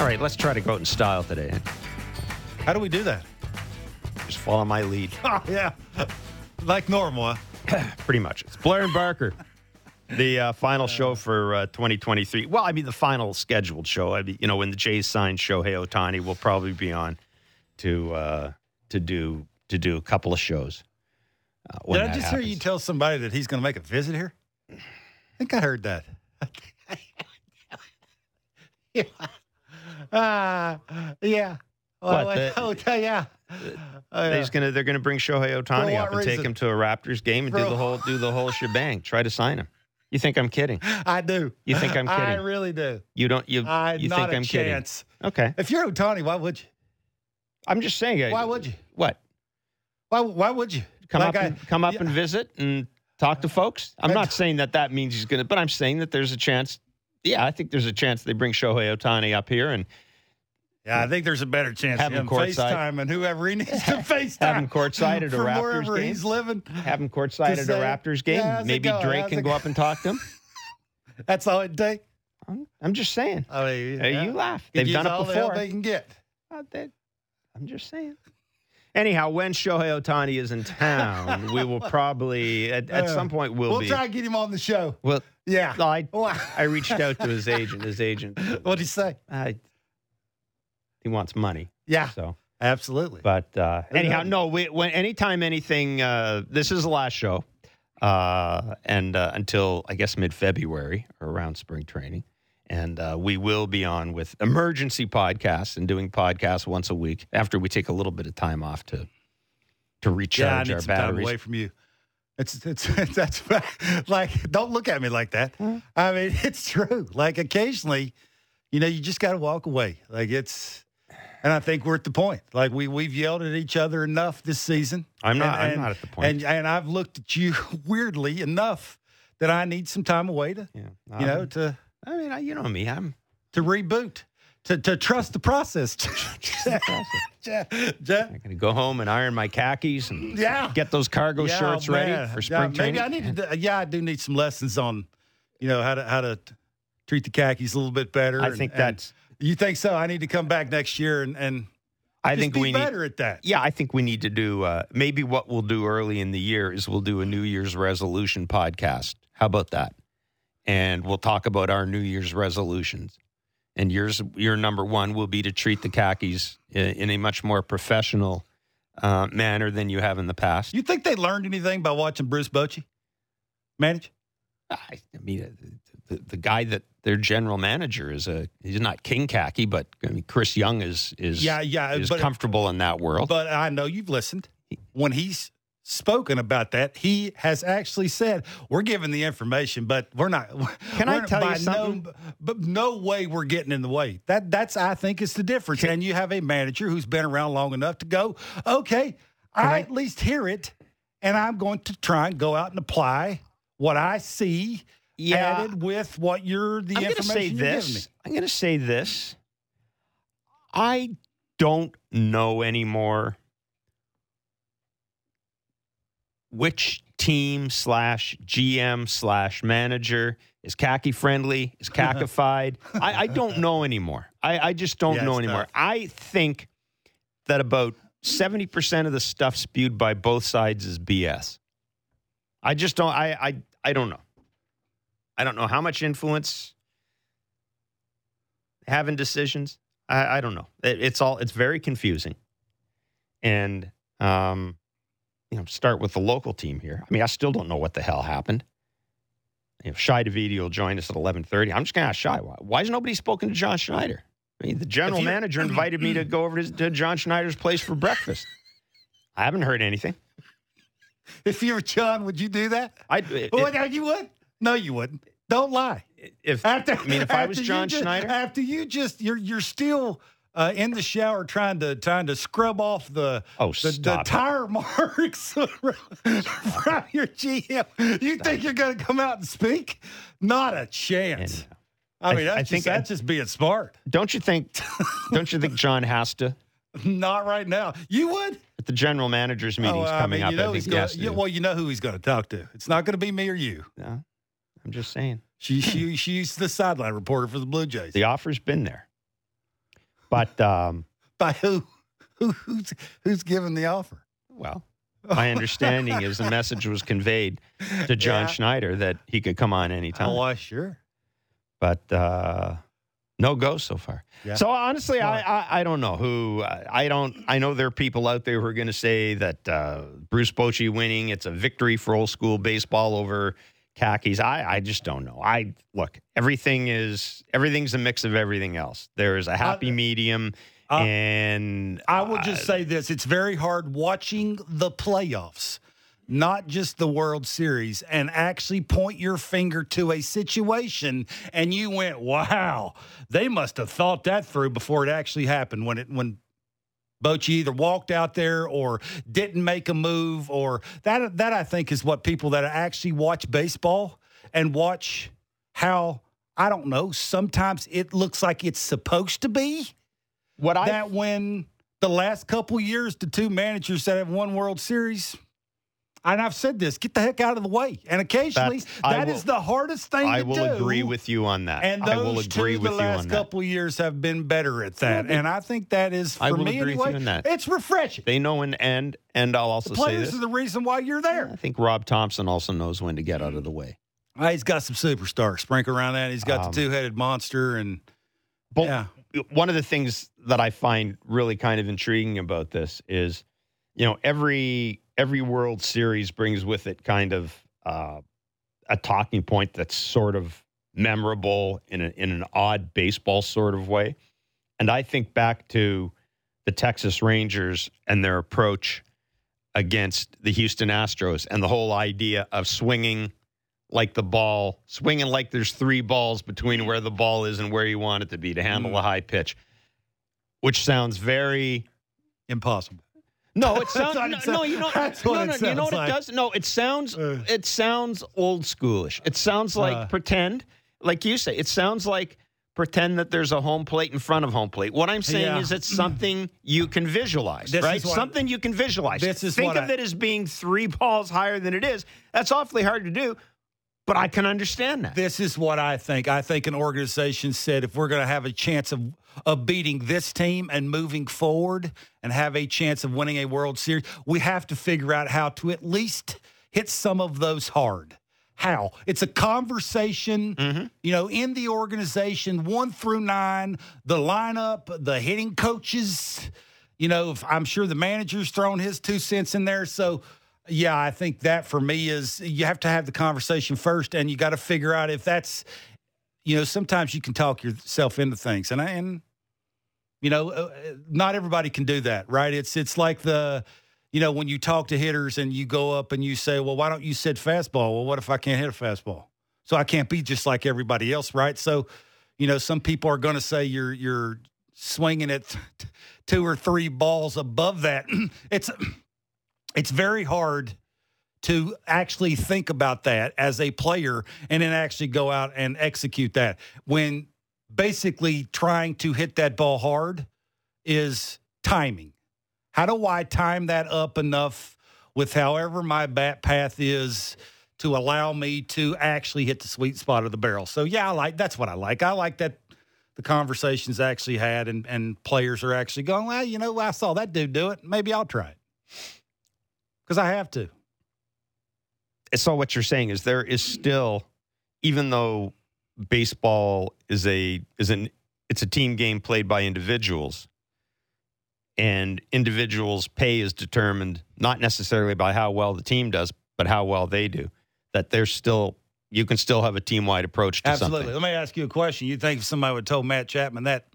All right, let's try to go out in style today. How do we do that? Just follow my lead. Oh, yeah. Like normal, huh? Pretty much. It's Blair and Barker. The uh, final show for uh, 2023. Well, I mean, the final scheduled show. I mean, you know, when the Jays sign Shohei Ohtani, we'll probably be on to uh, to do to do a couple of shows. Uh, Did I just hear you tell somebody that he's going to make a visit here? I think I heard that. Uh, yeah. Well, What, the- oh, yeah. Oh, yeah. He's gonna, they're going to bring Shohei Ohtani up and take him to a Raptors game and do the whole do the whole shebang. Try to sign him. You think I'm kidding? I do. You think I'm kidding? I really do. You don't. You I you think a I'm chance. kidding? Okay. If you're Ohtani, why would you? I'm just saying. I- Why would you? What? Why? Why would you? Come Like up, I- and, come up yeah. and visit and talk to folks. I'm not saying that that means he's going to, but I'm saying that there's a chance. Yeah, I think there's a chance they bring Shohei Ohtani up here and Yeah, I think there's a better chance Have him him courtside. FaceTime and whoever he needs to FaceTime. have him courtside at a Raptors wherever game. he's living. have him courtside at a Raptors game. "Yeah, Maybe? Drake How's can go go-" up and talk to him. That's all it takes. I'm, I'm just saying. I mean, Hey, yeah. You laugh. They've done it all the before. they can get. Uh, I'm just saying. Anyhow, when Shohei Ohtani is in town, we will probably at, at Uh, some point we'll, We'll be. try to get him on the show. Well, Yeah. I I reached out to his agent. His agent, What'd he say? I, he wants money. Yeah, So, absolutely. but uh, anyhow, no. We, when anytime anything, uh, this is the last show, uh, and uh, until I guess mid February or around spring training, and uh, we will be on with emergency podcasts and doing podcasts once a week after we take a little bit of time off to to yeah, I recharge need our some time away from you. It's it's, it's that's like don't look at me like that. Hmm. I mean, it's true. Like occasionally, you know, you just got to walk away. Like it's, and I think we're at the point. Like we we've yelled at each other enough this season. I'm not- And- I'm and- not at the point. And and I've looked at you weirdly enough that I need some time away to Yeah, you know to I mean, I, you know me. I'm to reboot. To, to trust the process. Ja- ja- I'm gonna go home and iron my khakis and Yeah. get those cargo Yeah, ready for spring maybe training. I need to. Yeah, I do need some lessons on, you know, how to how to treat the khakis a little bit better. I and- think that's. you think so. I need to come back next year and and I think be we need. better at that. Yeah, I think we need to do. Uh, maybe what we'll do early in the year is we'll do a New Year's resolution podcast. How about that? And we'll talk about our New Year's resolutions. And yours, your number one will be to treat the khakis in, in a much more professional uh, manner than you have in the past. You think they learned anything by watching Bruce Bochy manage? I, I mean, the, the guy that their general manager is a he's not King Khaki, but I mean, Chris Young is is Yeah, yeah, is but- comfortable in that world. But I know you've listened. When he's spoken about that, he has actually said, "We're giving the information, but we're not." Can I we're- tell you something? No, but no way we're getting in the way. That that's I think is the difference. and you have a manager who's been around long enough to go, okay, I, I- at least hear it, and I'm going to try and go out and apply what I see. Yeah. added with what you're the I'm information say you're giving me. this. I'm going to say this. I don't know anymore which team slash GM slash manager is khaki friendly, is cakified. I, I don't know anymore. I, I just don't Yeah, know anymore. tough. I think that about 70% of the stuff spewed by both sides is BS. I just don't I I I don't know. I don't know how much influence having decisions. I, I don't know. It, it's all it's very confusing. And um, you know, start with the local team here. I mean, I still don't know what the hell happened. You know, Shi Davidi will join us at eleven thirty. I'm just going to ask Shi why, why has nobody spoken to John Schneider? I mean, the general you- manager invited me to go over to, to John Schneider's place for breakfast. I haven't heard anything. If you were John, would you do that? I oh, it- well, no, you would. No, you wouldn't. Don't lie. if After, I mean, if I was John just- Schneider, after you just you're you're still uh, in the shower trying to trying to scrub off the Oh, the, the tire marks from your GM. You think you're going to come out and speak? Not a chance. Anyhow. I mean, I- that's I just, think I- that's just being smart. don't you think? don't you think John has to? Not right now. You would. At the general managers meeting's Oh, I coming mean, up. you know I think gonna, Yeah, well, you know who he's going to talk to. It's not going to be me or you. No, I'm just saying. She she she's the sideline reporter for the Blue Jays. The offer's been there. But um, By who? who who's who's given the offer? well, my understanding is the message was conveyed to John Yeah. Schneider that he could come on anytime. Oh, why, sure. but uh, no go so far. Yeah. So honestly, I, I I don't know who I don't. I know there are people out there who are going to say that uh, Bruce Bochy winning it's a victory for old school baseball over khakis. I I just don't know. I look everything is everything's a mix of everything else. There is a happy medium, uh, and I will just uh, say this: it's very hard watching the playoffs, not just the World Series, and actually point your finger to a situation, and you went, "Wow, they must have thought that through before it actually happened." When it when Bochy either walked out there or didn't make a move, or that that I think is what people that actually watch baseball and watch how I don't know. Sometimes it looks like it's supposed to be what I that when the last couple years, the two managers that have won World Series, and I've said this, get the heck out of the way. And occasionally, That's- that will- is the hardest thing to do. I to will do. agree with you on that. And I those will agree two, with the last on that. couple years have been better at that. Well, and I think that is for I me agree with anyway. you on that. It's refreshing. They know when to end, and I'll also the say this. are the reason why you're there. I think Rob Thompson also knows when to get out of the way. Ah, he's got some superstars sprinkled around that. He's got Um, the two headed monster, and But yeah, one of the things that I find really kind of intriguing about this is, you know, every every World Series brings with it kind of uh, a talking point that's sort of memorable in a, in an odd baseball sort of way, and I think back to the Texas Rangers and their approach against the Houston Astros and the whole idea of swinging like the ball, swinging like there's three balls between where the ball is and where you want it to be to handle Mm. a high pitch, which sounds very. impossible. No, it sounds no, it no, you know, no, what no, it you know what sounds it does? No, it sounds, Uh. it sounds old schoolish. It sounds like Uh. pretend, like you say. It sounds like pretend that there's a home plate in front of home plate. What I'm saying Yeah. is, it's something you can visualize, This right? something you can visualize. This is Think of I- it as being three balls higher than it is. That's awfully hard to do, but I can understand that. This is what I think. I think an organization said if we're going to have a chance of of beating this team and moving forward and have a chance of winning a World Series, we have to figure out how to at least hit some of those hard. How? It's a conversation, Mm-hmm. you know, in the organization, one through nine, the lineup, the hitting coaches. You know, if- I'm sure the manager's thrown his two cents in there. So, yeah, I think that for me is you have to have the conversation first, and you got to figure out if that's, you know, sometimes you can talk yourself into things, and I, and you know, uh, not everybody can do that, right? It's it's like the, you know, when you talk to hitters and you go up and you say, well, why don't you sit fastball? Well, what if I can't hit a fastball? So I can't be just like everybody else, right? So, you know, some people are going to say you're you're swinging at two or three balls above that. it's it's very hard to actually think about that as a player and then actually go out and execute that when basically trying to hit that ball hard is timing. How do I time that up enough with however my bat path is to allow me to actually hit the sweet spot of the barrel? So yeah, I like that's what I like. I like that the conversations actually had and, and players are actually going, well, you know, I saw that dude do it. Maybe I'll try it. Because I have to. so what you're saying is there is still, even though baseball is a is an it's a team game played by individuals, and individuals' pay is determined not necessarily by how well the team does, but how well they do. That there's still you can still have a team wide approach to Absolutely. something. Let me ask you a question. You think if somebody would have told Matt Chapman that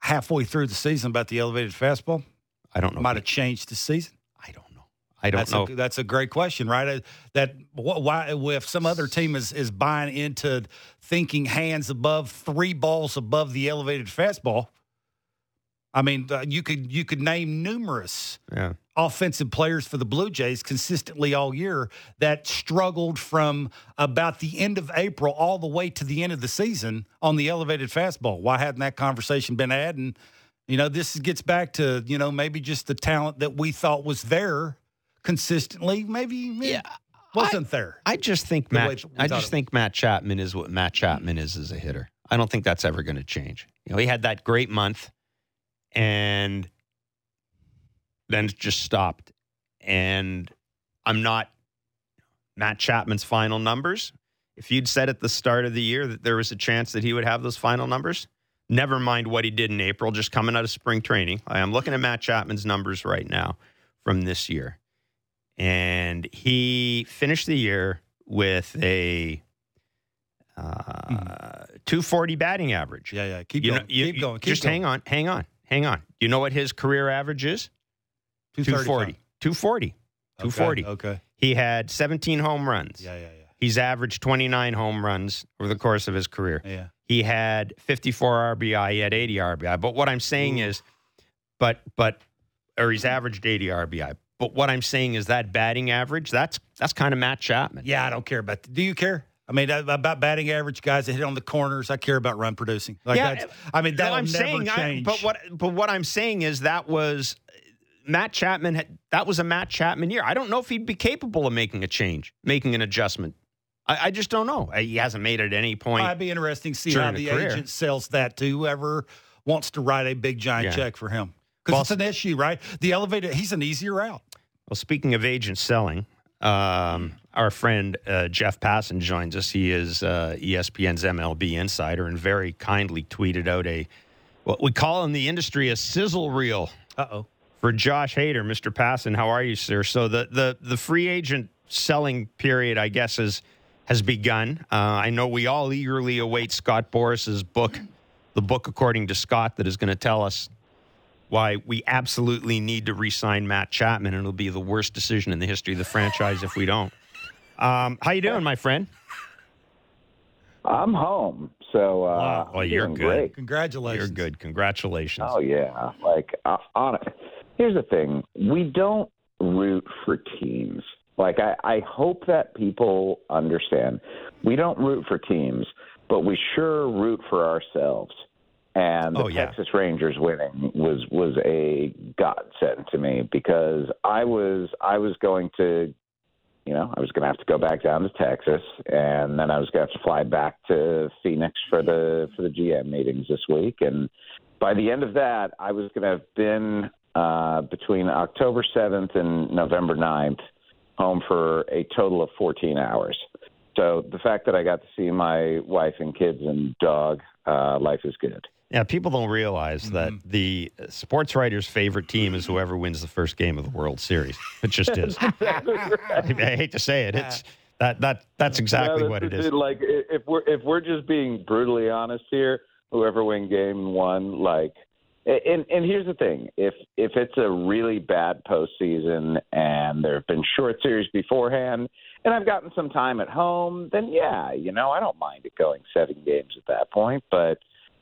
halfway through the season about the elevated fastball I don't know. might have changed the season? I don't know. That's know. A, that's a great question, right? Uh, That wh- why if some other team is is buying into thinking hands above three balls above the elevated fastball. I mean, uh, you could you could name numerous yeah. offensive players for the Blue Jays consistently all year that struggled from about the end of April all the way to the end of the season on the elevated fastball. Why hadn't that conversation been had? And you know, this gets back to you know maybe just the talent that we thought was there consistently, maybe Yeah. wasn't there. I just think Matt. I just think Matt Chapman is what Matt Chapman is as a hitter. I don't think that's ever going to change. You know, he had that great month and then it just stopped. And I'm not Matt Chapman's final numbers. If you'd said at the start of the year that there was a chance that he would have those final numbers, never mind what he did in April, just coming out of spring training. I am looking at Matt Chapman's numbers right now from this year. And he finished the year with a uh, 240 batting average. Yeah, yeah. Keep You going. know, you- keep you- going. Keep just going. hang on, hang on, hang on. You know what his career average is? 240. 240. 240. Okay. okay. He had 17 home runs. Yeah, yeah, yeah. He's averaged 29 home runs over the course of his career. yeah. He had 54 RBI. He had 80 RBI. But what I'm saying is, but but or he's averaged 80 RBI. But what I'm saying is that batting average. That's that's kind of Matt Chapman. Yeah, I don't care about. Do you care? I mean, about batting average guys that hit on the corners. I care about run producing. Like Yeah, that's, I mean, No, that'll I'm never saying, I, change. but what but what I'm saying is that was Matt Chapman. Had, that was a Matt Chapman year. I don't know if he'd be capable of making a change, making an adjustment. I, I just don't know. He hasn't made it at any point. It'd be interesting to see how the the career. agent sells that to whoever wants to write a big giant Yeah. check for him. Because it's an issue, right? The elevator, he's an easier out. Well, speaking of agent selling, um, our friend uh, Jeff Passan joins us. He is uh, ESPN's MLB insider and very kindly tweeted out a what we call in the industry a sizzle reel Uh oh. for Josh Hader. Mr. Passan, how are you, sir? So the the the free agent selling period, I guess, is has begun. Uh, I know we all eagerly await Scott Boras's book, the book according to Scott, that is going to tell us why we absolutely need to re-sign Matt Chapman, and it'll be the worst decision in the history of the franchise if we don't. Um, how you doing, my friend? I'm home, so uh, Wow. Well, you're good. Great. Congratulations. You're good. Congratulations. Oh yeah, like uh, on it. Here's the thing: we don't root for teams. Like I, I hope that people understand. We don't root for teams, but we sure root for ourselves. And the Oh, yeah. Texas Rangers winning was was a godsend to me because I was I was going to, you know, I was going to have to go back down to Texas, and then I was going to have to fly back to Phoenix for the for the GM meetings this week, and by the end of that, I was going to have been uh, between October 7th and November 9th home for a total of 14 hours. So the fact that I got to see my wife and kids and dog, uh, life is good. Yeah, people don't realize that Mm-hmm. the sports writer's favorite team is whoever wins the first game of the World Series. It just is. I hate to say it. It's that that that's exactly No, what it is. Like if we're if we're just being brutally honest here, whoever win game one, like, and and here's the thing: if if it's a really bad postseason and there have been short series beforehand, and I've gotten some time at home, then yeah, you know, I don't mind it going seven games at that point. But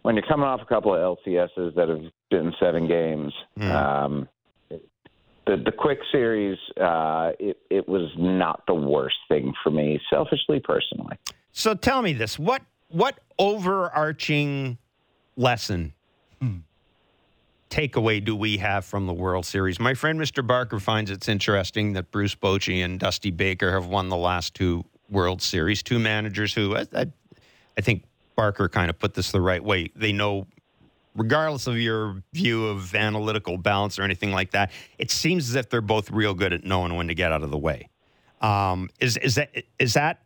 when you're coming off a couple of LCSs that have been seven games, Mm. um, the the quick series, uh, it it was not the worst thing for me, selfishly, personally. So tell me this: what what overarching lesson Hmm. takeaway do we have from the World Series? My friend Mr. Barker finds it's interesting that Bruce Bochy and Dusty Baker have won the last two World Series. Two managers who I, I, I think Barker kind of put this the right way. They know. Regardless of your view of analytical balance or anything like that, it seems as if they're both real good at knowing when to get out of the way. Um, is is that is that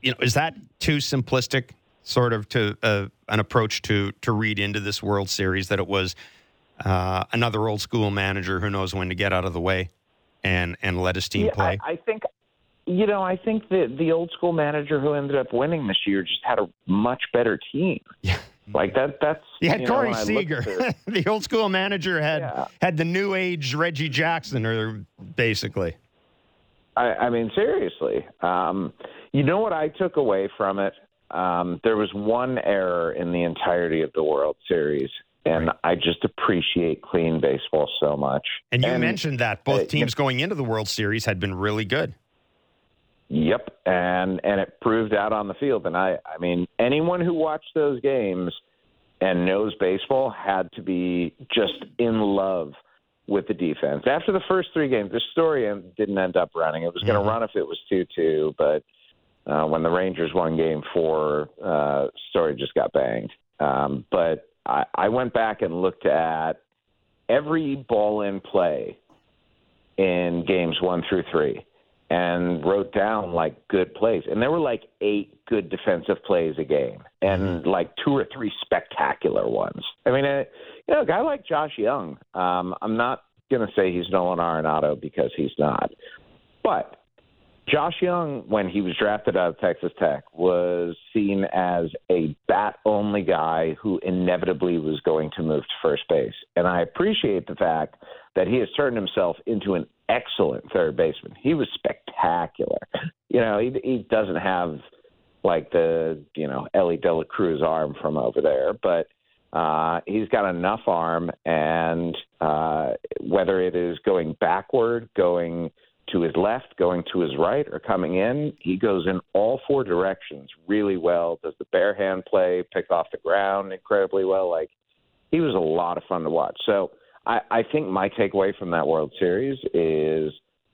you know is that too simplistic sort of to uh, an approach to to read into this World Series that it was uh, another old school manager who knows when to get out of the way and and let his team yeah, play. I, I think, you know, I think that the old school manager who ended up winning this year just had a much better team. Yeah. Like that. That's yeah. you Corey when I look at Seager, the- old school manager had Yeah. had the new age Reggie Jackson, or basically. I, I mean, seriously. Um, you know what I took away from it? Um, there was one error in the entirety of the World Series, and Right. I just appreciate clean baseball so much. And you mentioned that both uh, teams going into the World Series had been really good. Yep, and and it proved out on the field. And I, I mean, anyone who watched those games and knows baseball had to be just in love with the defense. After the first three games, the story didn't end up running. It was going to Mhm. run if it was two-two, but uh, when the Rangers won Game Four, uh, story just got banged. Um, but I, I went back and looked at every ball in play in games one through three and wrote down like good plays. And there were like eight good defensive plays a game and like two or three spectacular ones. I mean, uh, you know, a guy like Josh Jung, um, I'm not going to say he's Nolan Arenado because he's not. But Josh Jung, when he was drafted out of Texas Tech, was seen as a bat only guy who inevitably was going to move to first base. And I appreciate the fact that he has turned himself into an excellent third baseman. He was spectacular. You know, he, he doesn't have like the, you know, Elly De La Cruz arm from over there, but uh, he's got enough arm, and uh, whether it is going backward, going to his left, going to his right, or coming in. He goes in all four directions really well. Does the bare hand play, pick off the ground incredibly well. Like he was a lot of fun to watch. So I, I think my takeaway from that World Series is,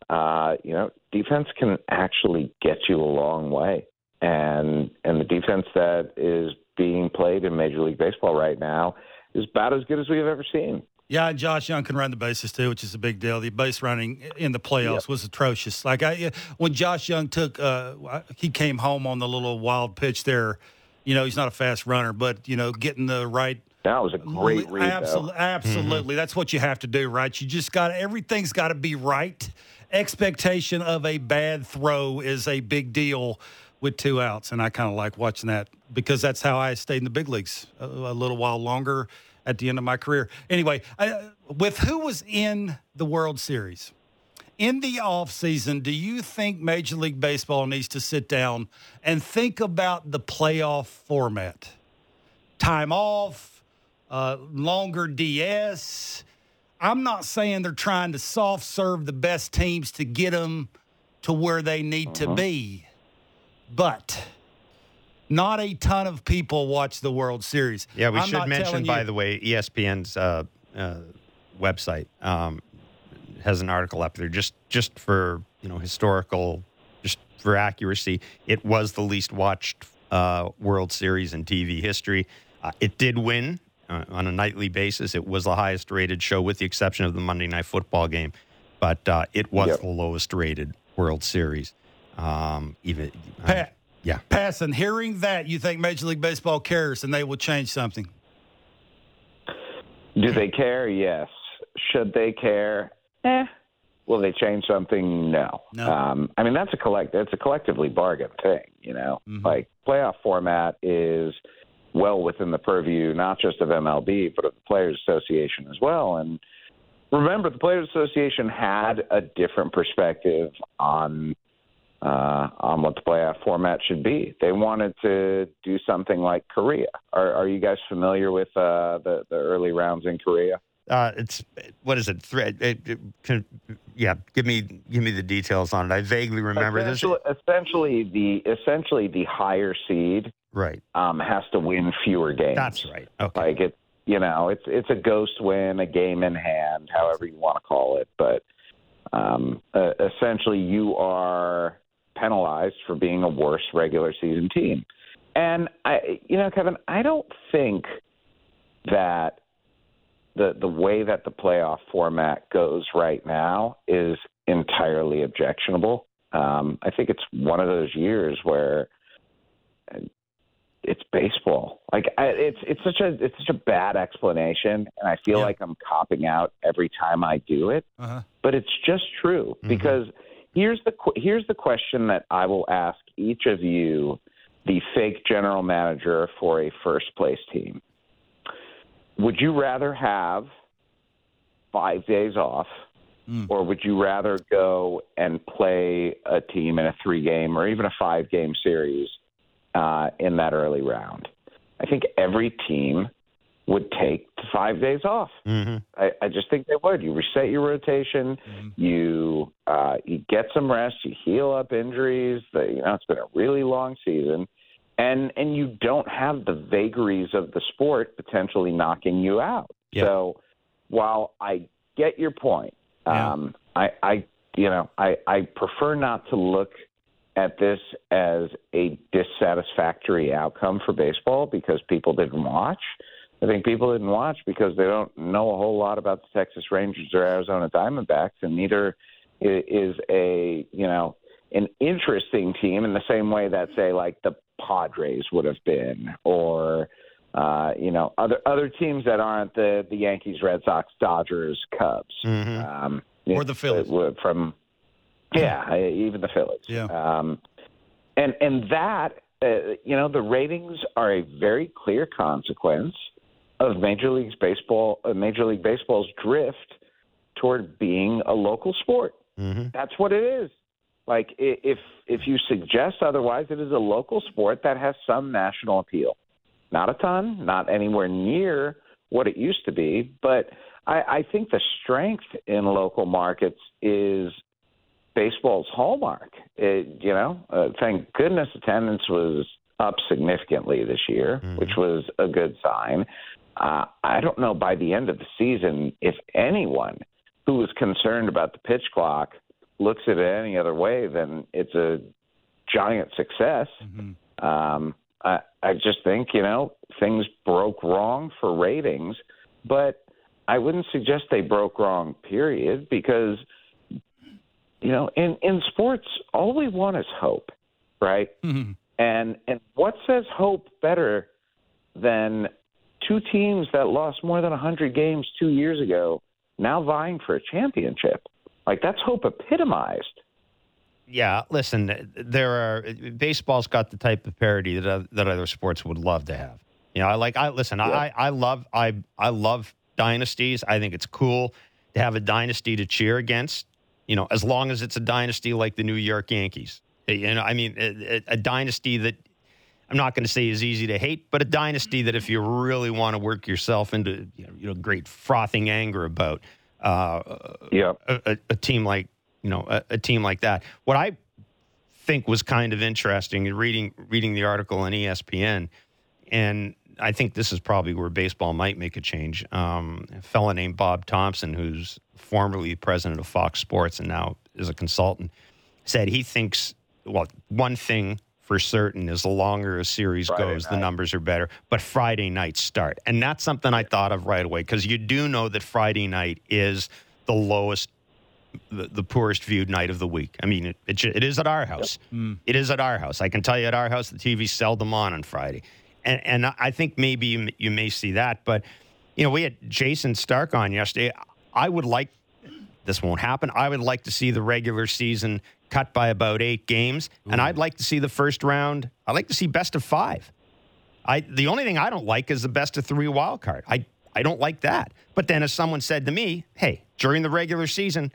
uh, you know, defense can actually get you a long way, and and the defense that is being played in Major League Baseball right now is about as good as we have ever seen. Yeah, and Josh Jung can run the bases too, which is a big deal. The base running in the playoffs yep. was atrocious. Like I, when Josh Jung took, uh, he came home on the little wild pitch there. You know, he's not a fast runner, but you know, getting the right. That was a great read. Absolutely, though. absolutely. Mm-hmm. That's what you have to do, right? You just got everything's got to be right. Expectation of a bad throw is a big deal with two outs, and I kind of like watching that because that's how I stayed in the big leagues a, a little while longer at the end of my career. Anyway, I, with who was in the World Series in the off season, do you think Major League Baseball needs to sit down and think about the playoff format? Time off, uh, longer DS. I'm not saying they're trying to soft serve the best teams to get them to where they need uh-huh. to be, but not a ton of people watch the World Series. Yeah, we I'm should mention, by the way, ESPN's uh, uh, website um, has an article up there just just for you know historical, just for accuracy. It was the least watched uh, World Series in TV history. Uh, it did win uh, on a nightly basis. It was the highest rated show, with the exception of the Monday Night Football game, but uh, it was yep. the lowest rated World Series. Um, even Pat, yeah. Passan hearing that, you think Major League Baseball cares and they will change something? Do they care? Yes. Should they care? Eh. Will they change something? No. No. Um, I mean, that's a collect. It's a collectively bargain thing. You know, mm-hmm. like playoff format is well within the purview not just of MLB but of the Players Association as well. And remember, the Players Association had a different perspective on uh, on what the playoff format should be. They wanted to do something like Korea. Are, are you guys familiar with uh, the the early rounds in Korea? Uh, it's what is it? Thread? It, it, can, yeah, give me give me the details on it. I vaguely remember essentially, this. Essentially, the essentially the higher seed right um, has to win fewer games. That's right. Okay. Like it's you know it's it's a ghost win, a game in hand, however you want to call it, but um, uh, essentially you are penalized for being a worse regular season team. And I, you know, Kevin, I don't think that the the way that the playoff format goes right now is entirely objectionable. Um, I think it's one of those years where it's baseball. Like I, it's it's such a it's such a bad explanation, and I feel yeah. like I'm copping out every time I do it. Uh-huh. But it's just true mm-hmm. because Here's the here's the question that I will ask each of you, the fake general manager for a first place team. Would you rather have five days off, mm. or would you rather go and play a team in a three game or even a five game series uh, in that early round? I think every team would take five days off. Mm-hmm. I, I, just think they would. You reset your rotation. Mm-hmm. You uh, you get some rest. You heal up injuries. The, you know, it's been a really long season, and and you don't have the vagaries of the sport potentially knocking you out. Yeah. So while I get your point, yeah. um, I, I you know I, I prefer not to look at this as a dissatisfactory outcome for baseball because people didn't watch. I think people didn't watch because they don't know a whole lot about the Texas Rangers or Arizona Diamondbacks, and neither is a you know an interesting team in the same way that say like the Padres would have been, or uh, you know other other teams that aren't the the Yankees, Red Sox, Dodgers, Cubs, Mhm. um, Or the Phillies. from yeah, even the Phillies. Yeah. Um, and and that uh, you know the ratings are a very clear consequence of Major League Baseball, uh, Major League Baseball's drift toward being a local sport. Mhm. That's what it is. Like if if you suggest otherwise, it is a local sport that has some national appeal. Not a ton, not anywhere near what it used to be, but I, I think the strength in local markets is baseball's hallmark. It, you know, uh, thank goodness attendance was up significantly this year, Mhm. which was a good sign. Uh, I don't know by the end of the season if anyone who was concerned about the pitch clock looks at it any other way than it's a giant success. Mhm. Um, I, I just think you know things broke wrong for ratings, but I wouldn't suggest they broke wrong. Period, because you know in in sports all we want is hope, right? Mhm. And and what says hope better than two teams that lost more than 100 games 2 years ago now vying for a championship? Like that's hope epitomized. Yeah, listen, there are baseball's got the type of parity that that other sports would love to have. You know, I like I listen, I I love I I love dynasties. I think it's cool to have a dynasty to cheer against, you know, as long as it's a dynasty like the New York Yankees. You know, I mean, a- a dynasty that I'm not going to say is easy to hate, but a dynasty that if you really want to work yourself into you know, you know great frothing anger about uh, Yeah. a, a, a team like you know a, a team like that. What I think was kind of interesting in reading reading the article on ESPN, and I think this is probably where baseball might make a change. Um, a fellow named Bob Thompson, who's formerly president of Fox Sports and now is a consultant, said he thinks well one thing for certain As the longer a series Friday goes, the numbers are better. But Friday nights start, and that's something I thought of right away because you do know that Friday night is the lowest the, the poorest viewed night of the week. I mean, it, it, it is at our house. Mm. It is at our house. I can tell you at our house, the TV's seldom on on Friday. And, and I think maybe you, you may see that. But, you know, we had Jayson Stark on yesterday. I would like, this won't happen. I would like to see the regular season cut by about eight games. And I'd like to see the first round, I'd like to see best of five. I the only thing I don't like is the best of three wild card. I I don't like that. But then, as someone said to me, "Hey, during the regular season,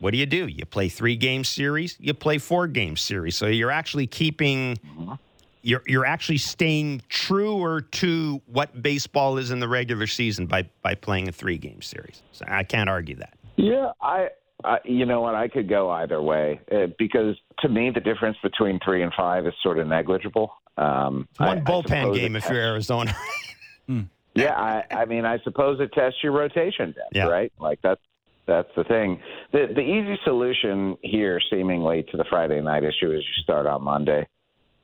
what do you do? You play three game series, you play four game series. So you're actually keeping, mm-hmm. you're you're actually staying truer to what baseball is in the regular season by by playing a three game series. So I can't argue that. Yeah, I, I you know what, I could go either way uh, because to me the difference between three and five is sort of negligible. Um, One I- I bullpen suppose game if you're Arizona. Yeah, I, I mean, I suppose it tests your rotation depth, Yeah. right? Like that's that's the thing. The the easy solution here, seemingly, to the Friday night issue is you start on Monday.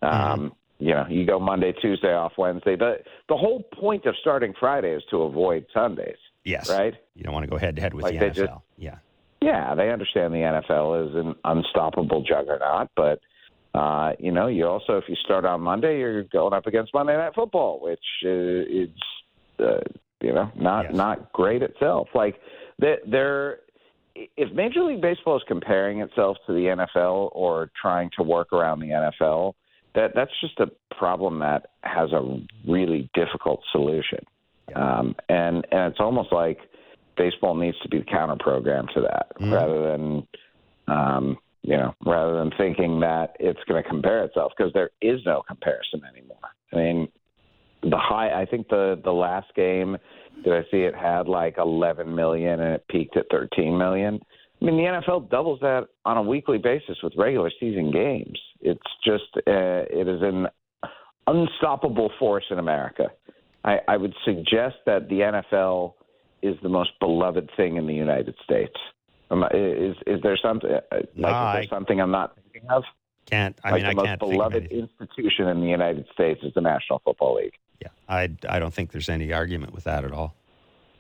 Um, You know, you go Monday, Tuesday off Wednesday. The the whole point of starting Friday is to avoid Sundays, yes, right? You don't want to go head to head with Like the they NFL. just- yeah, Yeah, they understand the NFL is an unstoppable juggernaut, but uh, you know, you also if you start on Monday, you're going up against Monday Night Football, which uh, is uh, you know not Yes. not great itself. Like they- they're if Major League Baseball is comparing itself to the NFL or trying to work around the NFL, that that's just a problem that has a really difficult solution. Um, and and it's almost like baseball needs to be the counter program to that, Mhm. rather than um, you know rather than thinking that it's going to compare itself because there is no comparison anymore. I mean, the high. I think the the last game did I see it had like 11 million and it peaked at 13 million. I mean, the NFL doubles that on a weekly basis with regular season games. It's just uh, it is an unstoppable force in America. I, I would suggest that the NFL is the most beloved thing in the United States. Um, is is there something uh, like No, is I- there something I'm not thinking of? can't. I like mean, the I most can't beloved any. institution in the United States is the National Football League. Yeah, I, I don't think there's any argument with that at all.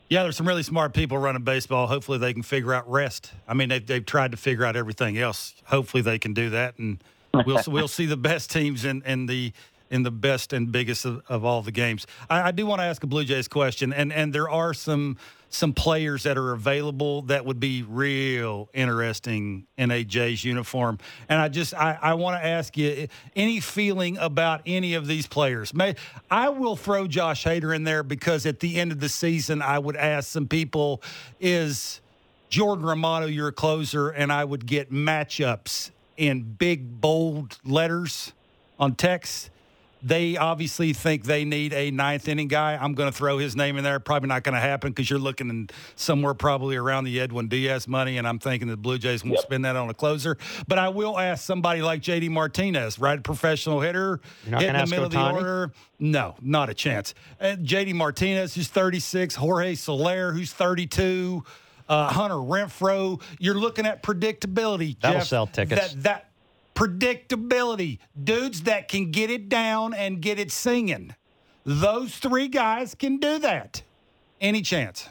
Yeah, there's some really smart people running baseball. Hopefully, they can figure out rest. I mean, they've, they've tried to figure out everything else. Hopefully, they can do that, and we'll we'll see the best teams in, in the in the best and biggest of, of all the games. I, I do want to ask a Blue Jays question, and and there are some some players that are available that would be real interesting in a Jays uniform. And I just I, I want to ask you eh, any feeling about any of these players. May I will throw Josh Hader in there because at the end of the season I would ask some people is Jordan Romano your closer and I would get matchups in big bold letters on text they obviously think they need a ninth inning guy. I'm going to throw his name in there. Probably not going to happen because you're looking in somewhere probably around the Edwin Diaz money, and I'm thinking the Blue Jays won't yep. spend that on a closer. But I will ask somebody like JD Martinez, right? Professional hitter, in the middle Ohtani? of the order. No, not a chance. Uh, JD Martinez, who's 36, Jorge Soler, who's 32. Uh, Hunter Renfroe. you're looking at predictability. That'll Jeff, sell tickets. That, that predictability, dudes that can get it down and get it singing. Those three guys can do that. Any chance?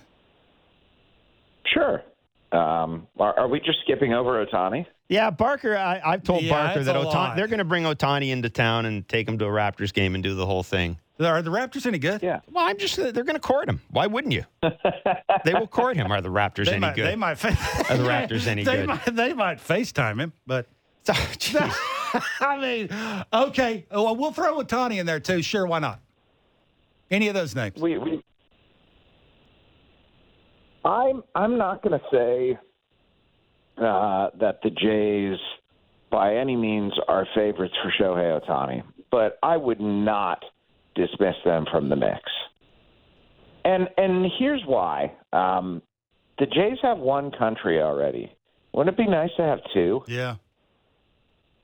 Sure. Um, are, are, we just skipping over Ohtani? Yeah, Barker. I, have told yeah, Barker that Ohtani, they're going to bring Ohtani into town and take him to a Raptors game and do the whole thing. Are the Raptors any good? Yeah. Well, I'm just they're going to court him. Why wouldn't you? they will court him. Are the Raptors they any might, good? They might. Fa- are the Raptors any they good? Might, they might FaceTime him, but I mean, okay. Well, we'll throw Ohtani in there too. Sure, why not? Any of those names? We, we I'm I'm not going to say uh, that the Jays by any means are favorites for Shohei Ohtani, but I would not dismiss them from the mix. And and here's why: um, the Jays have one country already. Wouldn't it be nice to have two? Yeah.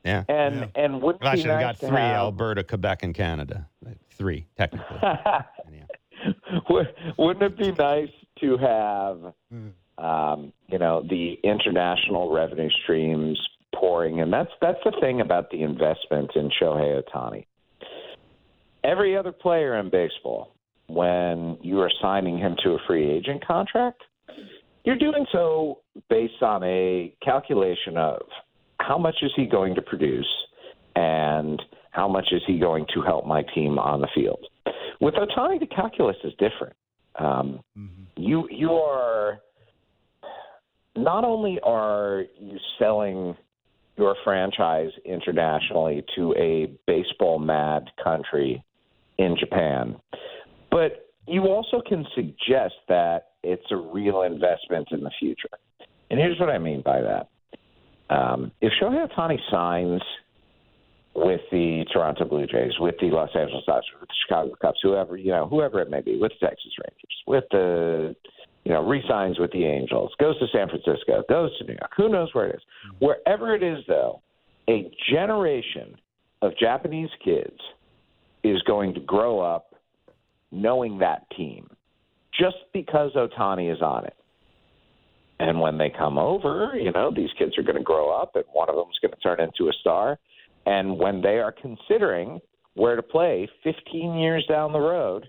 Yeah. And yeah. and would well, actually nice got three: have... Alberta, Quebec, and Canada. Three technically. Wouldn't it be nice to have, um, you know, the international revenue streams pouring? And that's that's the thing about the investment in Shohei Ohtani. Every other player in baseball, when you are signing him to a free agent contract, you're doing so based on a calculation of how much is he going to produce and how much is he going to help my team on the field. With Ohtani, the calculus is different. Um, mm-hmm. You you are not only are you selling your franchise internationally to a baseball mad country in Japan, but you also can suggest that it's a real investment in the future. And here's what I mean by that. Um, if Shohei Ohtani signs with the Toronto Blue Jays, with the Los Angeles Dodgers, with the Chicago Cubs, whoever you know, whoever it may be, with the Texas Rangers, with the you know, resigns with the Angels, goes to San Francisco, goes to New York, who knows where it is. Wherever it is, though, a generation of Japanese kids is going to grow up knowing that team just because Ohtani is on it. And when they come over, you know, these kids are going to grow up and one of them is going to turn into a star. And when they are considering where to play 15 years down the road,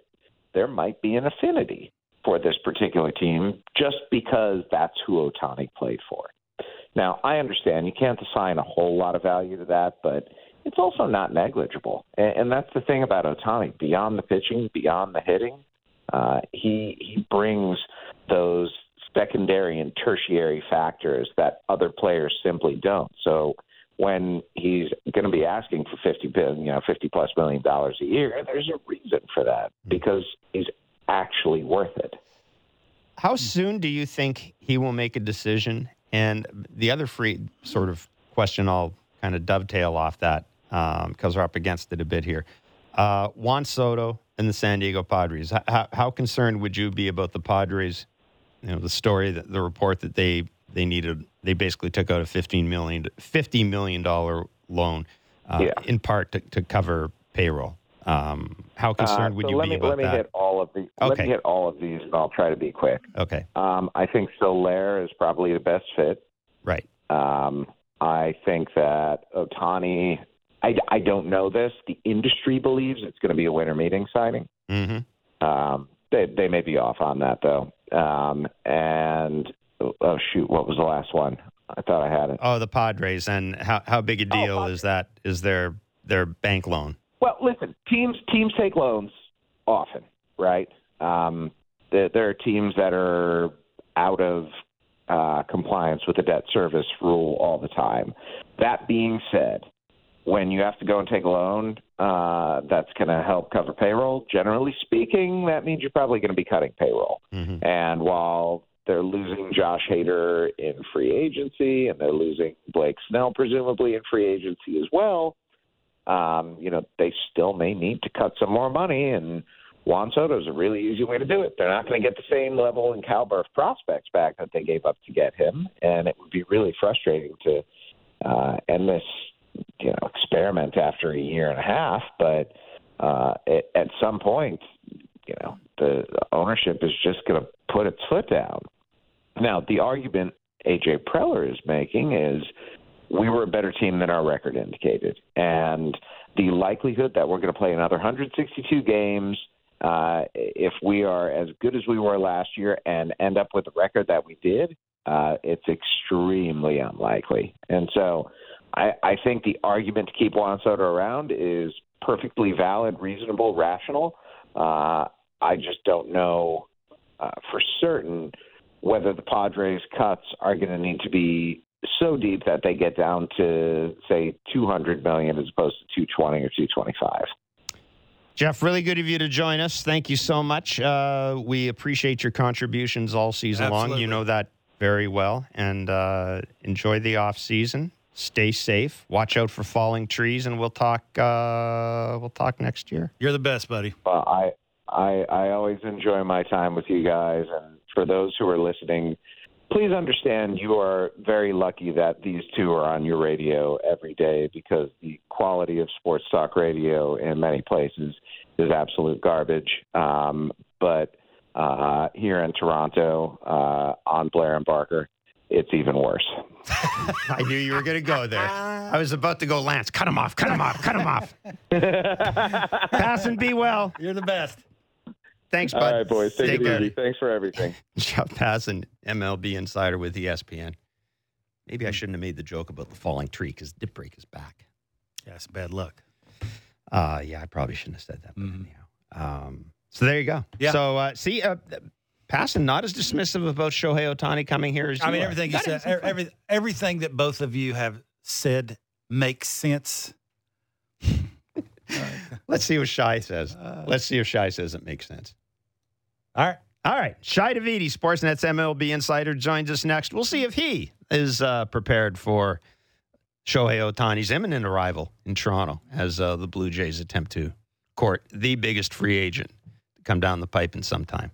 there might be an affinity for this particular team just because that's who Ohtani played for. Now, I understand you can't assign a whole lot of value to that, but it's also not negligible. And, and that's the thing about Ohtani. Beyond the pitching, beyond the hitting, uh, he he brings those secondary and tertiary factors that other players simply don't. So when he's going to be asking for 50 you know 50 plus million dollars a year, there's a reason for that because he's actually worth it. How soon do you think he will make a decision? And the other free sort of question I'll kind of dovetail off that because um, we're up against it a bit here. Uh, Juan Soto and the San Diego Padres. How, how concerned would you be about the Padres you know the story that the report that they they needed they basically took out a 15 million 50 million dollar loan uh, yeah. in part to, to cover payroll um, how concerned uh, would so you let be me, about let me that? hit all of these. Okay. Let me hit all of these, and I'll try to be quick. Okay. Um, I think Soler is probably the best fit. Right. Um, I think that Ohtani. I, I don't know this. The industry believes it's going to be a winter meeting signing. Mm-hmm. Um, they they may be off on that though. Um, and oh shoot, what was the last one? I thought I had it. Oh, the Padres, and how how big a Oh, deal Padres. is that? Is their their bank loan? Well, listen, teams teams take loans often, right? Um, there, there are teams that are out of uh, compliance with the debt service rule all the time. That being said, when you have to go and take a loan uh, that's going to help cover payroll, generally speaking, that means you're probably going to be cutting payroll. Mm-hmm. And while they're losing Josh Hader in free agency and they're losing Blake Snell presumably in free agency as well, um, you know, they still may need to cut some more money. And Juan Soto is a really easy way to do it. They're not going to get the same level in caliber of prospects back that they gave up to get him. And it would be really frustrating to uh, end this, you know, experiment after a year and a half. But uh, at, at some point, you know, the, the ownership is just going to put its foot down. Now, the argument AJ Preller is making is we were a better team than our record indicated. And the likelihood that we're going to play another 162 games, uh, if we are as good as we were last year and end up with the record that we did, uh, it's extremely unlikely. And so I, I think the argument to keep Juan Soto around is perfectly valid, reasonable, rational. Uh, I just don't know uh, for certain whether the Padres' cuts are going to need to be so deep that they get down to say 200 million as opposed to 220 or 225. Jeff, really good of you to join us. Thank you so much. Uh, we appreciate your contributions all season long. You know that very well. And uh, enjoy the off season. Stay safe. Watch out for falling trees, and we'll talk. Uh, we'll talk next year. You're the best, buddy. Well, I, I I always enjoy my time with you guys, and for those who are listening, please understand you are very lucky that these two are on your radio every day because the quality of sports talk radio in many places is absolute garbage. Um, but uh, here in Toronto, uh, on Blair and Barker, it's even worse. I knew you were going to go there. I was about to go, Lance. Cut him off. Cut him off. Cut him off. Pass and be well. You're the best. Thanks, bud. right, boys, take, Take it care. easy. Thanks for everything. Jeff Passan, MLB insider with ESPN. Maybe I shouldn't have made the joke about the falling tree because Dip Break is back. Yeah, it's bad luck. Uh, yeah, I probably shouldn't have said that. But Mhm. anyhow. Um, so there you go. Yeah. So uh, see, uh, Passan not as dismissive about Shohei Ohtani coming here as you I mean, are. everything you Gotta said, some er- every, everything that both of you have said makes sense. Let's see what Shi says. Uh, Let's see if Shi says it makes sense. All right. All right. Shi Davidi, Sportsnet's MLB insider, joins us next. We'll see if he is uh, prepared for Shohei Ohtani's imminent arrival in Toronto as uh, the Blue Jays attempt to court the biggest free agent to come down the pipe in some time.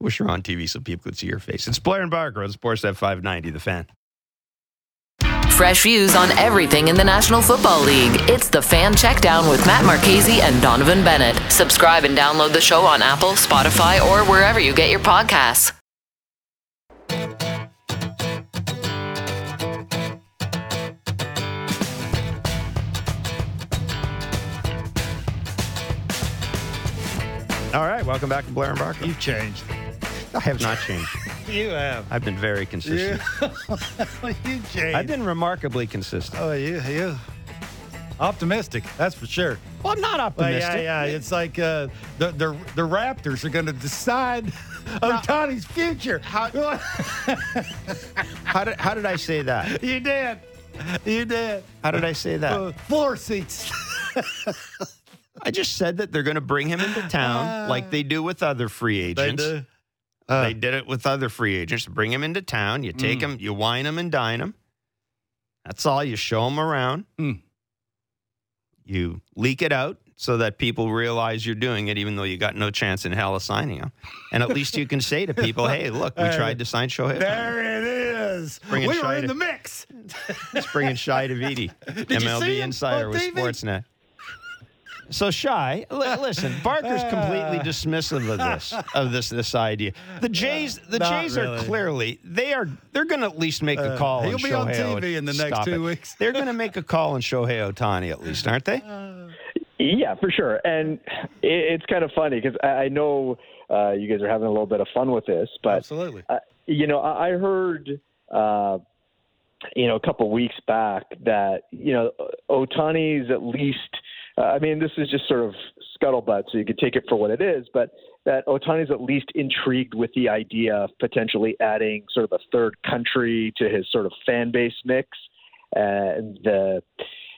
Wish you're on TV so people could see your face. It's Blair and Barker on Sportsnet 590, the fan. Fresh views on everything in the National Football League. It's the Fan Checkdown with Matt Marchese and Donovan Bennett. Subscribe and download the show on Apple, Spotify, or wherever you get your podcasts. All right. Welcome back to Blair and Barker. You've changed. I have not changed. You have. I've been very consistent. you changed. I've been remarkably consistent. Oh, you, you. Optimistic, that's for sure. Well, I'm not Well, optimistic. yeah, yeah. It's like uh, the, the the Raptors are going to decide Ohtani's future. How- How did, how did I say that? you did. You did. How did I say that? Uh, floor seats. I just said that they're going to bring him into town like they do with other free agents. Uh, they did it with other free agents. Bring him into town. You take him, you wine him and dine him. That's all. You show him around. Mm. You leak it out so that people realize you're doing it, even though you got no chance in hell of signing him. And at least you can say to people, "Hey, look, we tried to sign Shohei. Ohtani. there it is. Bring it we were Shi in to- the mix. Let's bring in Shi Davidi, you MLB insider on with TV? Sportsnet. So Shi, li- listen, Barker's completely dismissive of this, of this, this idea. The Jays, the Not Jays are clearly they are they're going to at least make a Uh, call. he'll on be on Shohei TV in the next Stop two it. weeks. They're going to make a call on Shohei Ohtani at least, aren't they? Yeah, for sure. And it's kind of funny because I know uh, you guys are having a little bit of fun with this, but absolutely, uh, you know, I heard. Uh, you know, a couple weeks back that you know Ohtani's at least. Uh, I mean, this is just sort of scuttlebutt, so you could take it for what it is. But that Ohtani's at least intrigued with the idea of potentially adding sort of a third country to his sort of fan base mix, and the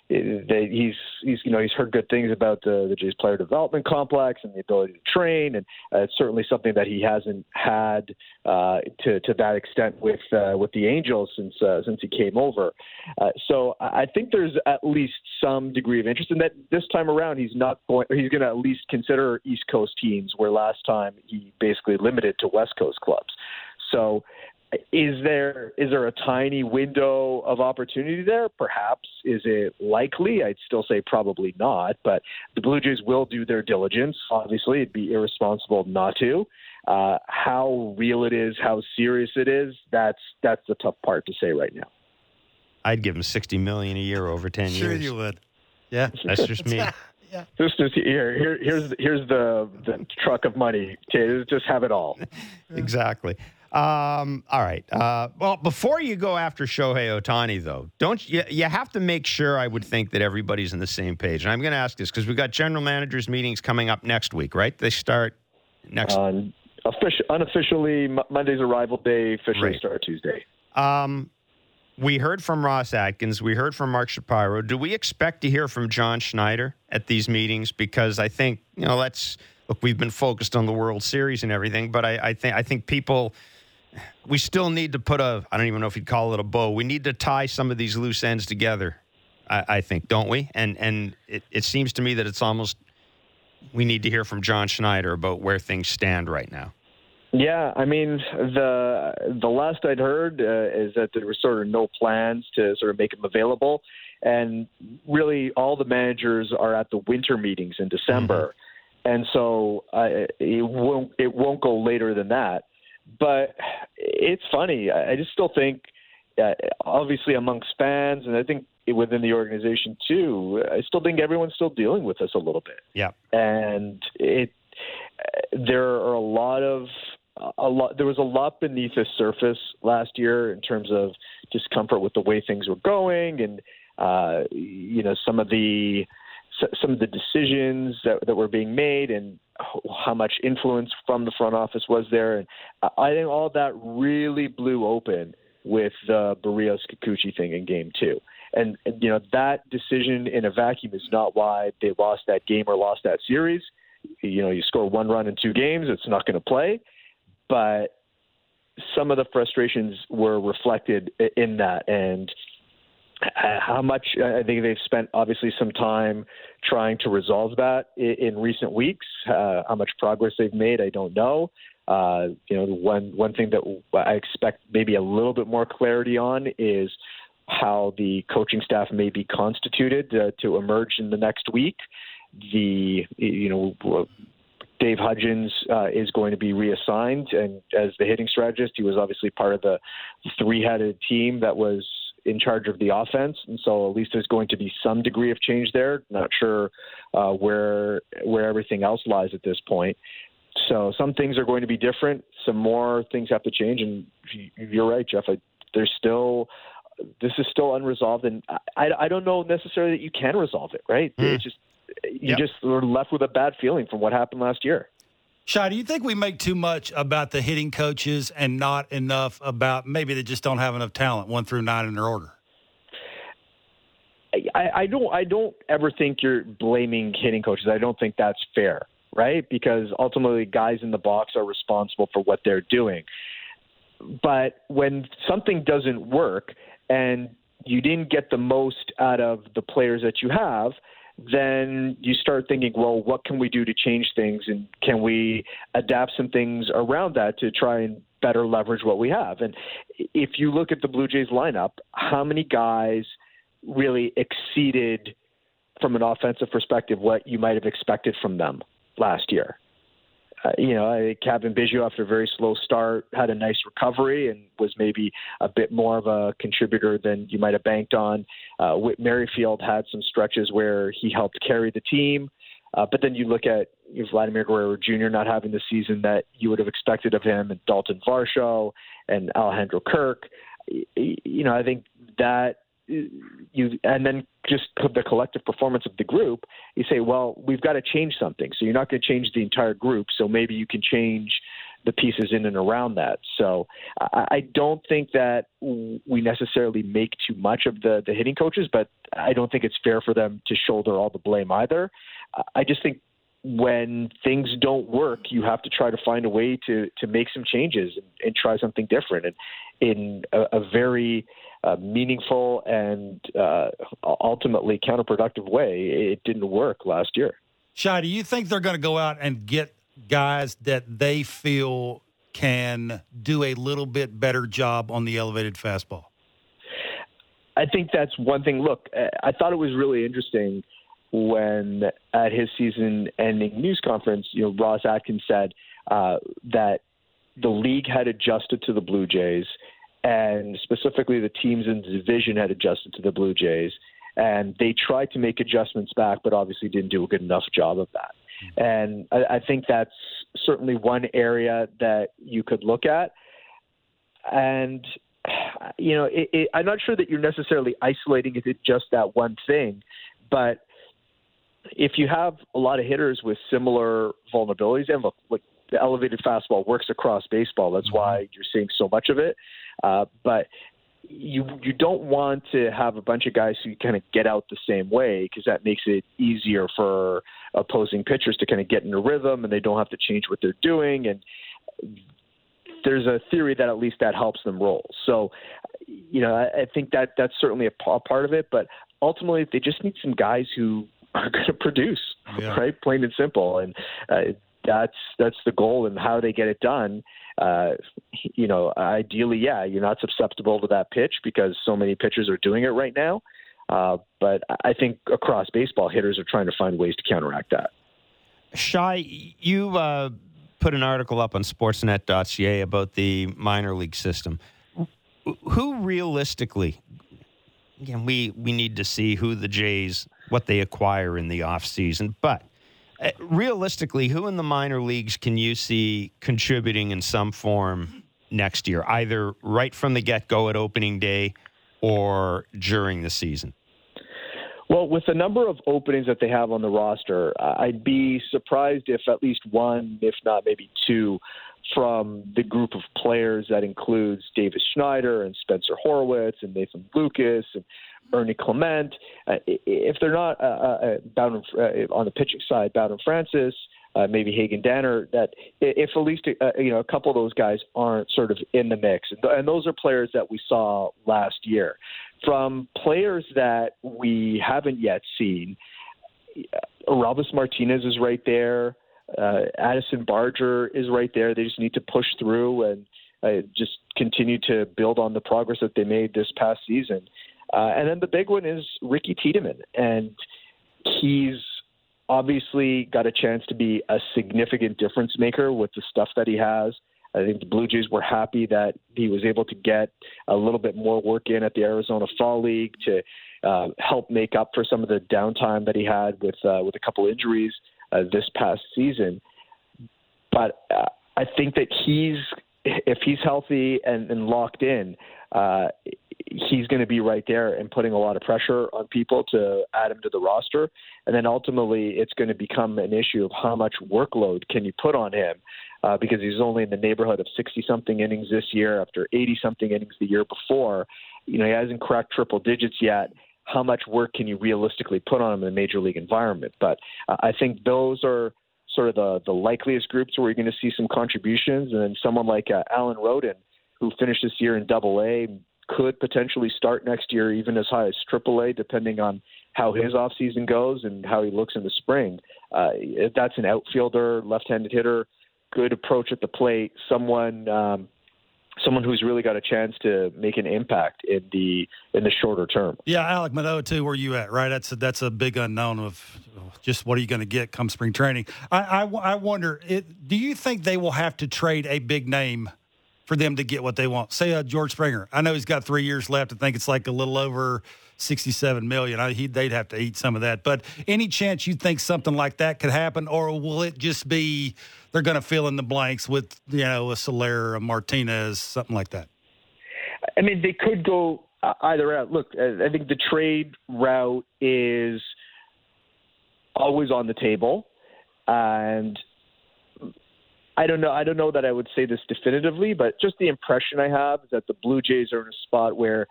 that he's he's you know he's heard good things about the the Jays player development complex and the ability to train, and uh, it's certainly something that he hasn't had uh, to to that extent with uh, with the Angels since uh, since he came over. Uh, so I think there's at least some degree of interest in that. This time around, he's not going. He's going to at least consider East Coast teams, where last time he basically limited to West Coast clubs. So is there is there a tiny window of opportunity there? Perhaps. Is it likely? I'd still say probably not. But the Blue Jays will do their diligence. Obviously, it'd be irresponsible not to. Uh, how real it is, how serious it is, that's that's the tough part to say right now. I'd give him sixty million a year over ten sure years. Sure, you would. Yeah, that's just me. yeah. Just, just here, here, here's here's the the truck of money. Just have it all. exactly. Um, all right. Uh, well, before you go after Shohei Ohtani, though, don't you? You have to make sure. I would think that everybody's on the same page. And I'm going to ask this because we've got general managers meetings coming up next week, right? They start next. Um, offici- unofficially, Monday's arrival day. Officially right. start Tuesday. Um, we heard from Ross Atkins. We heard from Mark Shapiro. Do we expect to hear from John Schneider at these meetings? Because I think you know, let's look. We've been focused on the World Series and everything, but I, I think I think people we still need to put a I don't even know if you'd call it a bow. We need to tie some of these loose ends together. I, I think, don't we? And and it, it seems to me that it's almost we need to hear from John Schneider about where things stand right now. Yeah, I mean the the last I'd heard uh, is that there were sort of no plans to sort of make him available, and really all the managers are at the winter meetings in December, mm-hmm. and so uh, it won't it won't go later than that. But it's funny. I just still think, uh, obviously, amongst fans, and I think within the organization too, I still think everyone's still dealing with this a little bit. Yeah. And it, there are a lot of a lot there was a lot beneath the surface last year in terms of discomfort with the way things were going and uh you know some of the some of the decisions that, that were being made and how much influence from the front office was there. And I think all that really blew open with the Berrios Kikuchi thing in game two. And, and, you know, that decision in a vacuum is not why they lost that game or lost that series. You know, you score one run in two games, it's not going to play. But some of the frustrations were reflected in that. And how much I think they've spent obviously some time trying to resolve that in, in recent weeks. Uh, how much progress they've made, I don't know. Uh, you know, one one thing that I expect maybe a little bit more clarity on is how the coaching staff may be constituted uh, to emerge in the next week. The you know. Dave Hudgens uh, is going to be reassigned, and as the hitting strategist, he was obviously part of the three-headed team that was in charge of the offense, and so at least there's going to be some degree of change there. Not sure uh, where where everything else lies at this point. So some things are going to be different. Some more things have to change, and you're right, Jeff. I, there's still this is still unresolved, and I, I don't know necessarily that you can resolve it. Right? Mm. It's just you yep. just are left with a bad feeling from what happened last year. Shi, do you think we make too much about the hitting coaches and not enough about maybe they just don't have enough talent, one through nine in their order? I, I don't. I don't ever think you're blaming hitting coaches. I don't think that's fair, right? Because ultimately, guys in the box are responsible for what they're doing. But when something doesn't work and you didn't get the most out of the players that you have, then you start thinking, well, what can we do to change things, and can we adapt some things around that to try and better leverage what we have? And if you look at the Blue Jays lineup, how many guys really exceeded, from an offensive perspective, what you might have expected from them last year? Uh, you know, Cavan Biggio, after a very slow start, had a nice recovery and was maybe a bit more of a contributor than you might have banked on. Uh, Whit Merrifield had some stretches where he helped carry the team. Uh, but then you look at Vladimir Guerrero Jr. not having the season that you would have expected of him, and Dalton Varsho and Alejandro Kirk. You know, I think that you and then just the collective performance of the group, you say, well, we've got to change something. So you're not going to change the entire group. So maybe you can change the pieces in and around that. So I, I don't think that we necessarily make too much of the the hitting coaches, but I don't think it's fair for them to shoulder all the blame either. I just think when things don't work, you have to try to find a way to to make some changes and, and try something different. And in a, a very uh, meaningful and uh, ultimately counterproductive way, it didn't work last year. Shi, do you think they're going to go out and get guys that they feel can do a little bit better job on the elevated fastball? I think that's one thing. Look, I thought it was really interesting when at his season-ending news conference, you know, Ross Atkins said uh, that the league had adjusted to the Blue Jays, and specifically the teams in the division had adjusted to the Blue Jays, and they tried to make adjustments back, but obviously didn't do a good enough job of that. And I, I think that's certainly one area that you could look at. And you know, it, it, I'm not sure that you're necessarily isolating it just that one thing, but if you have a lot of hitters with similar vulnerabilities, and look, like the elevated fastball works across baseball. That's why you're seeing so much of it. Uh, but you you don't want to have a bunch of guys who kind of get out the same way because that makes it easier for opposing pitchers to kind of get in a rhythm and they don't have to change what they're doing and there's a theory that at least that helps them roll. So, you know, I, I think that that's certainly a, a part of it. But ultimately, they just need some guys who are going to produce, yeah. right? Plain and simple. And uh, that's that's the goal and how they get it done. Uh, you know, ideally, yeah, you're not susceptible to that pitch because so many pitchers are doing it right now. Uh, but I think across baseball, hitters are trying to find ways to counteract that. Shi, you uh, put an article up on Sportsnet.ca about the minor league system. Who realistically, again, we we need to see who the Jays what they acquire in the offseason, but Uh, realistically, who in the minor leagues can you see contributing in some form next year, either right from the get go at opening day or during the season? Well, with the number of openings that they have on the roster, I'd be surprised if at least one, if not maybe two, from the group of players that includes Davis Schneider and Spencer Horwitz and Nathan Lukes and Ernie Clement. Uh, if they're not uh, uh, Bowden, uh, on the pitching side, Bowden Francis, uh, maybe Hagen Danner, that if at least uh, you know a couple of those guys aren't sort of in the mix, and, those are players that we saw last year. From players that we haven't yet seen, Orelvis Martinez is right there. Uh, Addison Barger is right there. They just need to push through and uh, just continue to build on the progress that they made this past season. Uh, and then the big one is Ricky Tiedemann, and he's obviously got a chance to be a significant difference maker with the stuff that he has. I think the Blue Jays were happy that he was able to get a little bit more work in at the Arizona Fall League to uh, help make up for some of the downtime that he had with uh, with a couple injuries uh, this past season. But uh, I think that he's if he's healthy and, and locked in, uh, he's going to be right there and putting a lot of pressure on people to add him to the roster. And then ultimately, it's going to become an issue of how much workload can you put on him uh, because he's only in the neighborhood of 60 something innings this year after 80 something innings the year before. You know, he hasn't cracked triple digits yet. How much work can you realistically put on him in the major league environment? But uh, I think those are sort of the, the likeliest groups where you're going to see some contributions. And then someone like uh, Alan Roden, who finished this year in double A, could potentially start next year even as high as AAA, depending on how his offseason goes and how he looks in the spring. Uh, that's an outfielder, left-handed hitter, good approach at the plate, someone um, someone who's really got a chance to make an impact in the in the shorter term. Yeah, Alek Manoah too. Where you at? Right, that's a, that's a big unknown of just what are you going to get come spring training. I I, I wonder, it, do you think they will have to trade a big name? For them to get what they want. Say uh, George Springer. I know he's got three years left. I think it's like a little over 67 million. I, he, they'd have to eat some of that. But any chance you think something like that could happen, or will it just be they're going to fill in the blanks with you know a Soler, a Martinez, something like that? I mean, they could go uh, either route. Look, I think the trade route is always on the table, and I don't know. I don't know that I would say this definitively, but just the impression I have is that the Blue Jays are in a spot where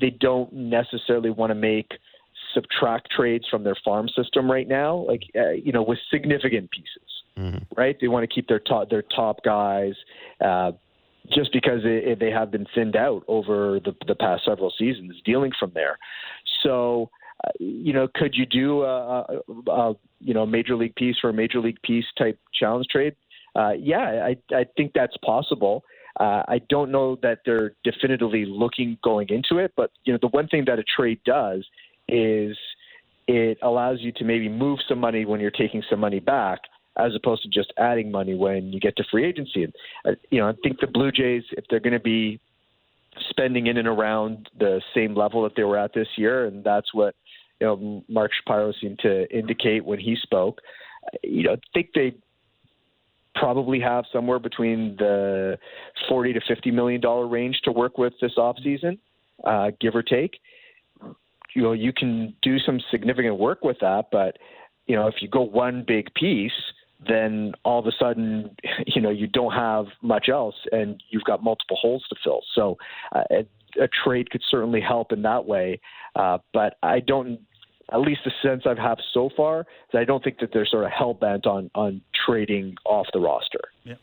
they don't necessarily want to make subtract trades from their farm system right now, like uh, you know, with significant pieces. Mm-hmm. Right? They want to keep their top their top guys. Uh, just because it, it, they have been thinned out over the, the past several seasons, dealing from there. So, uh, you know, could you do a, a, a you know major league piece for a major league piece type challenge trade? Uh, yeah, I, I think that's possible. Uh, I don't know that they're definitively looking going into it, but you know, the one thing that a trade does is it allows you to maybe move some money when you're taking some money back, as opposed to just adding money when you get to free agency. And uh, you know, I think the Blue Jays, if they're going to be spending in and around the same level that they were at this year, and that's what you know Mark Shapiro seemed to indicate when he spoke. You know, I think they probably have somewhere between the 40 to 50 million dollar range to work with this off season, uh, give or take. You know, you can do some significant work with that, but you know, if you go one big piece, then all of a sudden, you know, you don't have much else, and you've got multiple holes to fill. So, uh, a, trade could certainly help in that way, uh, but I don't at least the sense I've had so far, that I don't think that they're sort of hell bent on on trading off the roster. Yeah.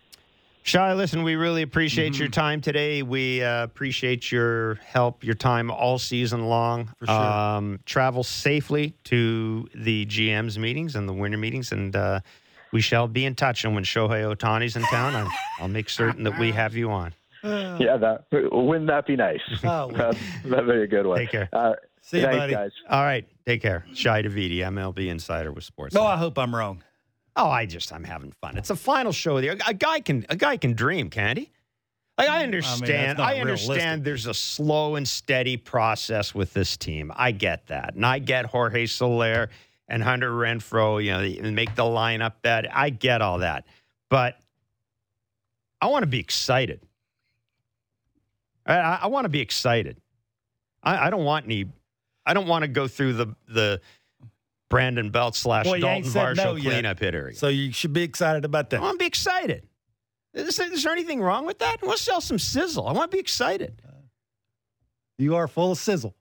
Shi, listen, we really appreciate mm-hmm. your time today. We uh, appreciate your help, your time all season long. For sure. Um, travel safely to the GM's meetings and the winter meetings, and uh, we shall be in touch. And when Shohei Ohtani's in town, I'll, I'll make certain that we have you on. yeah, that wouldn't that be nice? Oh, that'd, that'd be a good one. Take care. Uh, See you, Thanks, buddy. guys. All right. Take care. Shi Davidi, MLB Insider with Sports. Oh, no, I hope I'm wrong. Oh, I just I'm having fun. It's a final show there. A guy can a guy can dream, can't he? Like I understand. I, mean, I understand there's a slow and steady process with this team. I get that. And I get Jorge Soler and Hunter Renfroe. you know, make the lineup that I get all that. But I want to be excited. I, I want to be excited. I, I don't want any I don't want to go through the the Brandon Belt slash well, Dalton Varsho no cleanup hitter. So you should be excited about that. I want to be excited. Is, is, there anything wrong with that? I want to sell some sizzle. I want to be excited. You are full of sizzle.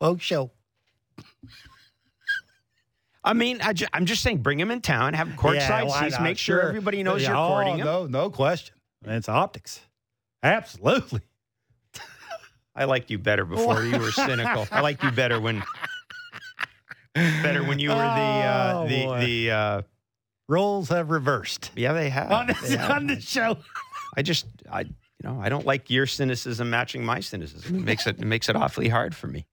Folk show. I mean, I am just saying, bring him in town, have courtside yeah, well, seats, make sure, sure everybody knows yeah, you're oh, courting him. No, no question. It's optics. Absolutely. I liked you better before you were cynical. I liked you better when better when you were the uh, oh, the boy. the uh, roles have reversed. Yeah, they have on this, have. on the show. I just I you know I don't like your cynicism matching my cynicism. It makes it, it makes it awfully hard for me.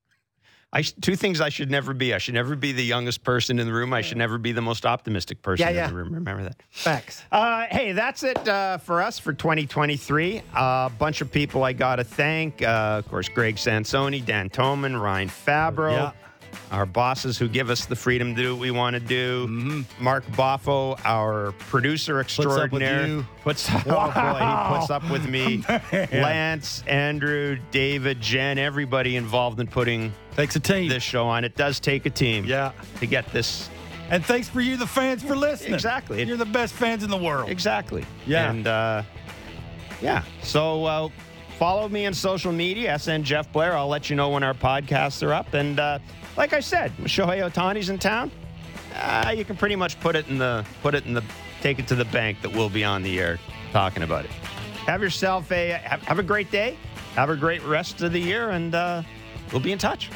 I two things I should never be. I should never be the youngest person in the room. I should never be the most optimistic person yeah, yeah. in the room. Remember that. Facts. Uh, hey, that's it uh, for us for 2023. A uh, bunch of people I got to thank. Uh, of course, Greg Sansoni, Dan Toman, Ryan Fabro. Yeah our bosses who give us the freedom to do what we want to do. Mm-hmm. Mark Boffo, our producer extraordinaire, puts up, wow. oh boy, he puts up with me. Lance, Andrew, David, Jen, everybody involved in putting takes a team this show on. It does take a team, yeah, to get this. And thanks for you, the fans, for listening. Exactly, you're the best fans in the world. Exactly. Yeah, and uh, yeah. So. Uh, follow me on social media, SN Jeff Blair. I'll let you know when our podcasts are up. And uh, like I said, Shohei Ohtani's in town. Uh, you can pretty much put it in the put it in the take it to the bank that we'll be on the air talking about it. Have yourself a have, have a great day. Have a great rest of the year, and uh, we'll be in touch.